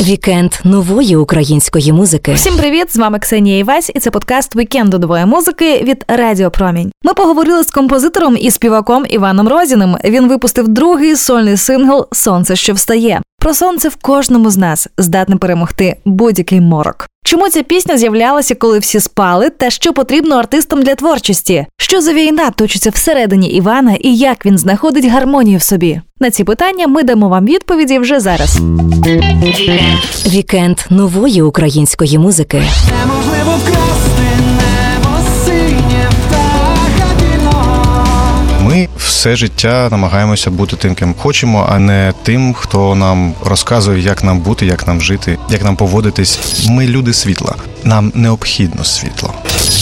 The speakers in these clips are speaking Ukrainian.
Вікенд нової української музики. Всім привіт! З вами Ксенія Івась, і це подкаст Вікенду нової музики від Радіо Промінь. Ми поговорили з композитором і співаком Іваном Розіним. Він випустив другий сольний сингл Сонце, що встає. Про сонце в кожному з нас здатне перемогти будь-який морок. Чому ця пісня з'являлася, коли всі спали, та що потрібно артистам для творчості? Що за війна точиться всередині Івана і як він знаходить гармонію в собі? На ці питання ми дамо вам відповіді вже зараз. Вікенд нової української музики. Неможливо все життя намагаємося бути тим, ким хочемо, а не тим, хто нам розказує, як нам бути, як нам жити, як нам поводитись. Ми люди світла. Нам необхідно світло.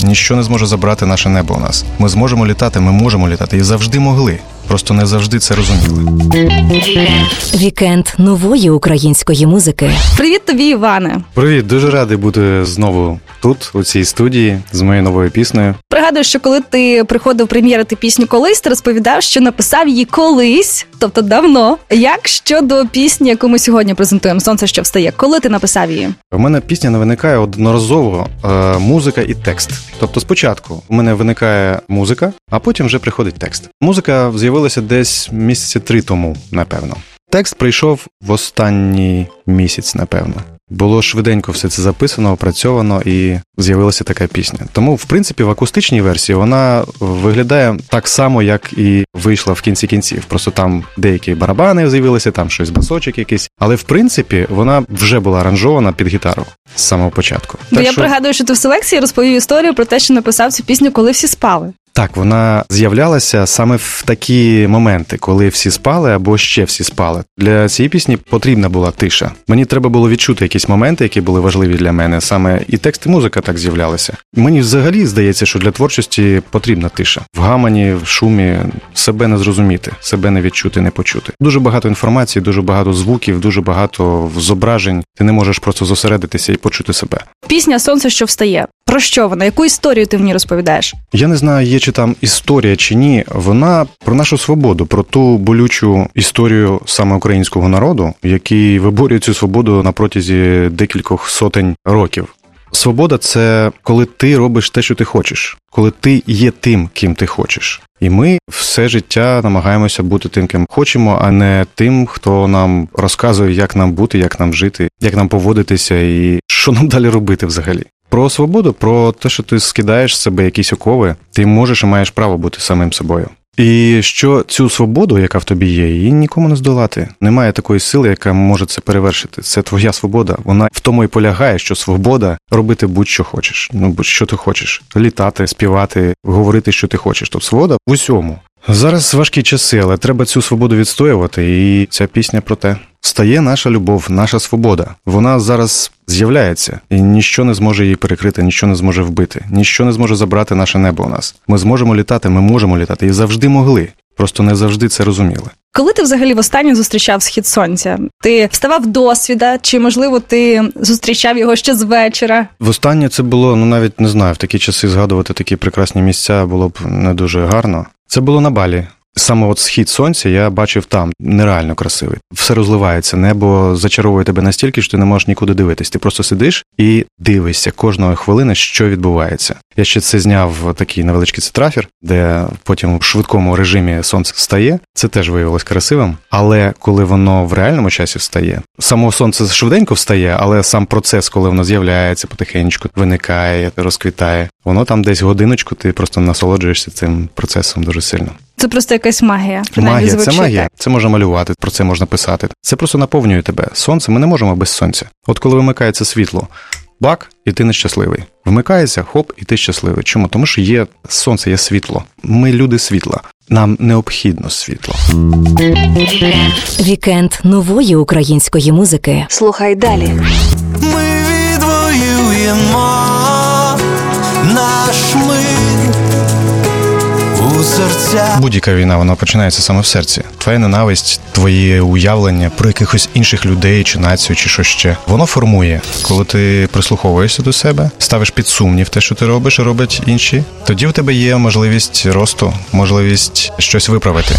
Ніщо не зможе забрати наше небо у нас. Ми зможемо літати, ми можемо літати і завжди могли. Просто не завжди це розуміли. Вікенд нової української музики. Привіт тобі, Іване. Привіт, дуже радий бути знову тут, у цій студії, з моєю новою піснею. Пригадую, що коли ти приходив прем'єрити пісню колись, ти розповідав, що написав її колись, тобто давно. Як щодо пісні, яку ми сьогодні презентуємо, сонце що встає, коли ти написав її? У мене пісня не виникає одноразово е, музика і текст. Тобто, спочатку у мене виникає музика, а потім вже приходить текст. Музика з'явилася десь місяці три тому, напевно. Текст прийшов в останній місяць, напевно. Було швиденько все це записано, опрацьовано і з'явилася така пісня. Тому, в принципі, в акустичній версії вона виглядає так само, як і вийшла в кінці кінців. Просто там деякі барабани з'явилися, там щось басочок якийсь. Але в принципі вона вже була аранжована під гітару з самого початку. Бо Так я що- пригадую, що ти в селекції розповів історію про те, що написав цю пісню, коли всі спали. Так, вона з'являлася саме в такі моменти, коли всі спали або ще всі спали. Для цієї пісні потрібна була тиша. Мені треба було відчути якісь моменти, які були важливі для мене. Саме і текст, і музика так з'являлися. Мені взагалі здається, що для творчості потрібна тиша. В гамані, в шумі себе не зрозуміти, себе не відчути, не почути. Дуже багато інформації, дуже багато звуків, дуже багато зображень. Ти не можеш просто зосередитися і почути себе. Пісня Сонце, що встає. Про що вона? Яку історію ти в ній розповідаєш? Я не знаю, є чи там історія чи ні. Вона про нашу свободу, про ту болючу історію саме українського народу, який виборює цю свободу на протязі декількох сотень років. Свобода це коли ти робиш те, що ти хочеш, коли ти є тим, ким ти хочеш. І ми все життя намагаємося бути тим, ким хочемо, а не тим, хто нам розказує, як нам бути, як нам жити, як нам поводитися і що нам далі робити взагалі. Про свободу, про те, що ти скидаєш з себе якісь окови, ти можеш і маєш право бути самим собою. І що цю свободу, яка в тобі є, її нікому не здолати. Немає такої сили, яка може це перевершити. Це твоя свобода. Вона в тому і полягає, що свобода робити будь-що хочеш. Ну будь-що ти хочеш: літати, співати, говорити, що ти хочеш. Тобто свобода в усьому. Зараз важкі часи, але треба цю свободу відстоювати, і ця пісня про те. Стає наша любов, наша свобода. Вона зараз з'являється, і ніщо не зможе її перекрити, ніщо не зможе вбити, ніщо не зможе забрати наше небо у нас. Ми зможемо літати, ми можемо літати і завжди могли. Просто не завжди це розуміли. Коли ти взагалі востаннє зустрічав схід сонця? Ти вставав досвіда, чи можливо ти зустрічав його ще з вечора? Востаннє це було, ну навіть не знаю, в такі часи згадувати такі прекрасні місця було б не дуже гарно. Це було на Балі. Саме от схід сонця я бачив там нереально красивий. Все розливається, небо зачаровує тебе настільки, що ти не можеш нікуди дивитись. Ти просто сидиш і дивишся кожної хвилини, що відбувається. Я ще це зняв такий невеличкий цитрафір, де потім в швидкому режимі сонце встає. Це теж виявилось красивим. Але коли воно в реальному часі встає, само сонце швиденько встає, але сам процес, коли воно з'являється потихеньку, виникає, розквітає, воно там десь годиночку, ти просто насолоджуєшся цим процесом дуже сильно. Це просто якась магія. Магія, це магія. так. Це можна малювати, про це можна писати. Це просто наповнює тебе. Сонце, ми не можемо без сонця. От коли вимикається світло, бак, і ти нещасливий. Вмикається, хоп, і ти щасливий. Чому? Тому що є сонце, є світло. Ми люди світла. Нам необхідно світло. Вікенд нової української музики. Слухай далі. Ми відвоюємо наш мир. Будь-яка війна вона починається саме в серці. Твоя ненависть, твоє уявлення про якихось інших людей чи націю, чи що ще воно формує, коли ти прислуховуєшся до себе, ставиш під сумнів те, що ти робиш, роблять інші. Тоді в тебе є можливість росту, можливість щось виправити.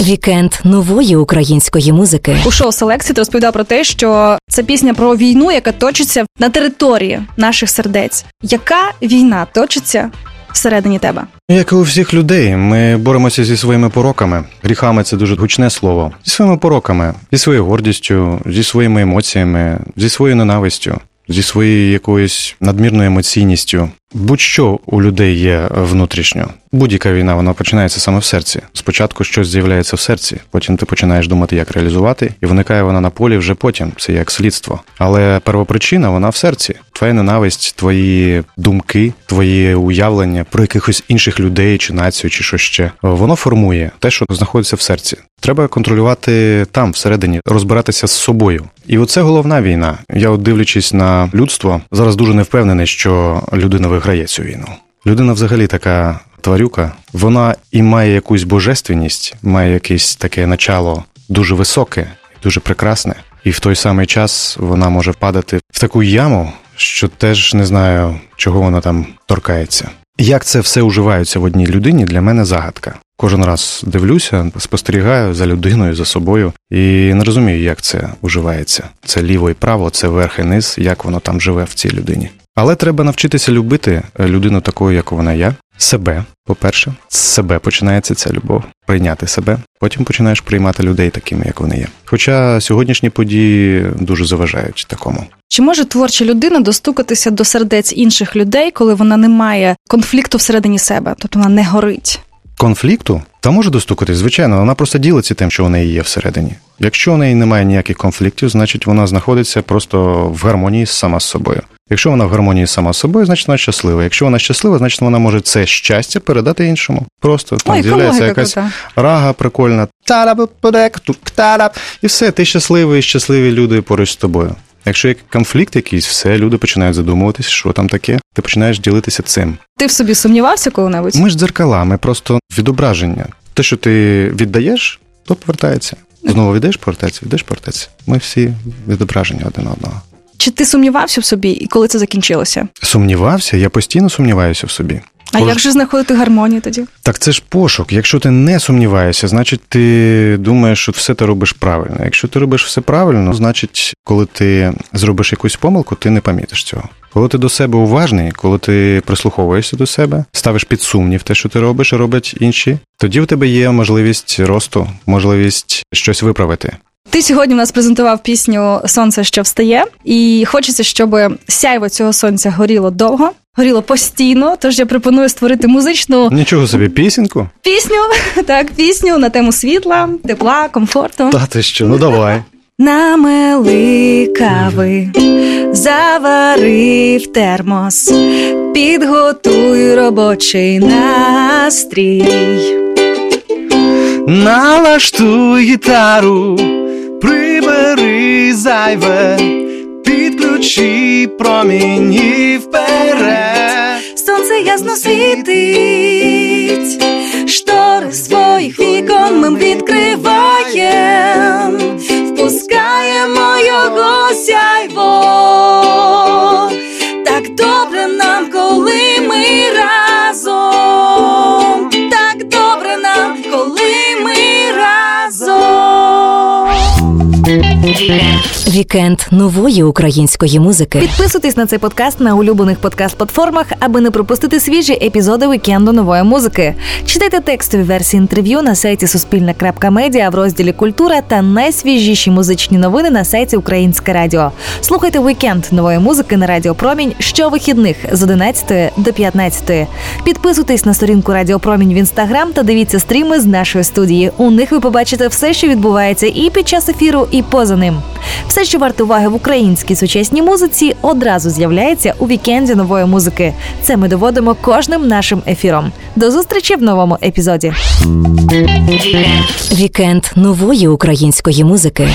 Вікенд нової української музики. У шоу Селекції ти розповідав про те, що це пісня про війну, яка точиться на території наших сердець. Яка війна точиться всередині тебе? Як і у всіх людей, ми боремося зі своїми пороками. Гріхами це дуже гучне слово. Зі своїми пороками, зі своєю гордістю, зі своїми емоціями, зі своєю ненавистю, зі своєю якоюсь надмірною емоційністю. Будь-що у людей є внутрішньо. Будь-яка війна вона починається саме в серці. Спочатку щось з'являється в серці, потім ти починаєш думати, як реалізувати, і виникає вона на полі вже потім. Це як слідство. Але первопричина вона в серці. Твоя ненависть, твої думки, твої уявлення про якихось інших людей чи націю, чи що ще воно формує те, що знаходиться в серці. Треба контролювати там, всередині, розбиратися з собою. І оце головна війна. Я, от дивлячись на людство, зараз дуже не впевнений, що людина виграє цю війну. Людина взагалі така тварюка, вона і має якусь божественність, має якесь таке начало дуже високе, дуже прекрасне, і в той самий час вона може впадати в таку яму, що теж не знаю, чого вона там торкається. Як це все уживається в одній людині, для мене загадка. Кожен раз дивлюся, спостерігаю за людиною, за собою і не розумію, як це уживається. Це ліво і право, це верх і низ, як воно там живе в цій людині. Але треба навчитися любити е, людину такою, як вона є, себе. По-перше, з себе починається ця любов, прийняти себе. Потім починаєш приймати людей такими, як вони є. Хоча сьогоднішні події дуже заважають такому. Чи може творча людина достукатися до сердець інших людей, коли вона не має конфлікту всередині себе, тобто вона не горить? Конфлікту та може достукатись, звичайно, вона просто ділиться тим, що у неї є всередині. Якщо у неї немає ніяких конфліктів, значить вона знаходиться просто в гармонії сама з собою. Якщо вона в гармонії сама з собою, значить вона щаслива. Якщо вона щаслива, значить вона може це щастя передати іншому. Просто там Ой, з'являється якась крута. рага прикольна. І все, ти щасливий, щасливі люди поруч з тобою. Якщо є конфлікт якийсь, все, люди починають задумуватися, що там таке. Ти починаєш ділитися цим. Ти в собі сумнівався коли-небудь? Ми ж дзеркала, ми просто відображення. Те, що ти віддаєш, то повертається. Знову віддаєш, повертається, віддаєш, повертається. Ми всі відображення один одного. Чи ти сумнівався в собі, і коли це закінчилося? Сумнівався, я постійно сумніваюся в собі. А Кож- як же знаходити гармонію тоді? Так це ж пошук. Якщо ти не сумніваєшся, значить ти думаєш, що все ти робиш правильно. Якщо ти робиш все правильно, значить, коли ти зробиш якусь помилку, ти не помітиш цього. Коли ти до себе уважний, коли ти прислуховуєшся до себе, ставиш під сумнів те, що ти робиш, роблять інші, тоді в тебе є можливість росту, можливість щось виправити. Ти сьогодні в нас презентував пісню Сонце, що встає, і хочеться, щоб сяйво цього сонця горіло довго, горіло постійно. Тож я пропоную створити музичну Нічого собі пісеньку. пісню, так, пісню на тему світла, тепла, комфорту. Та ти що, ну давай. Намели кави, завари в термос, підготуй робочий настрій. Налаштуй гітару, прибери зайве, підключи проміні вперед. Сонце ясно світить, Yeah. Вікенд нової української музики. Підписуйтесь на цей подкаст на улюблених подкаст-платформах, аби не пропустити свіжі епізоди вікенду нової музики. Читайте текстові версії інтерв'ю на сайті Суспільне.Медіа в розділі Культура та найсвіжіші музичні новини на сайті Українське Радіо. Слухайте вікенд нової музики на Радіо Промінь щовихідних з 11 до 15. Підписуйтесь на сторінку Радіо Промінь в інстаграм та дивіться стріми з нашої студії. У них ви побачите все, що відбувається і під час ефіру, і поза ним. Все, що варто уваги в українській сучасній музиці, одразу з'являється у вікенді нової музики. Це ми доводимо кожним нашим ефіром. До зустрічі в новому епізоді. Вікенд нової української музики.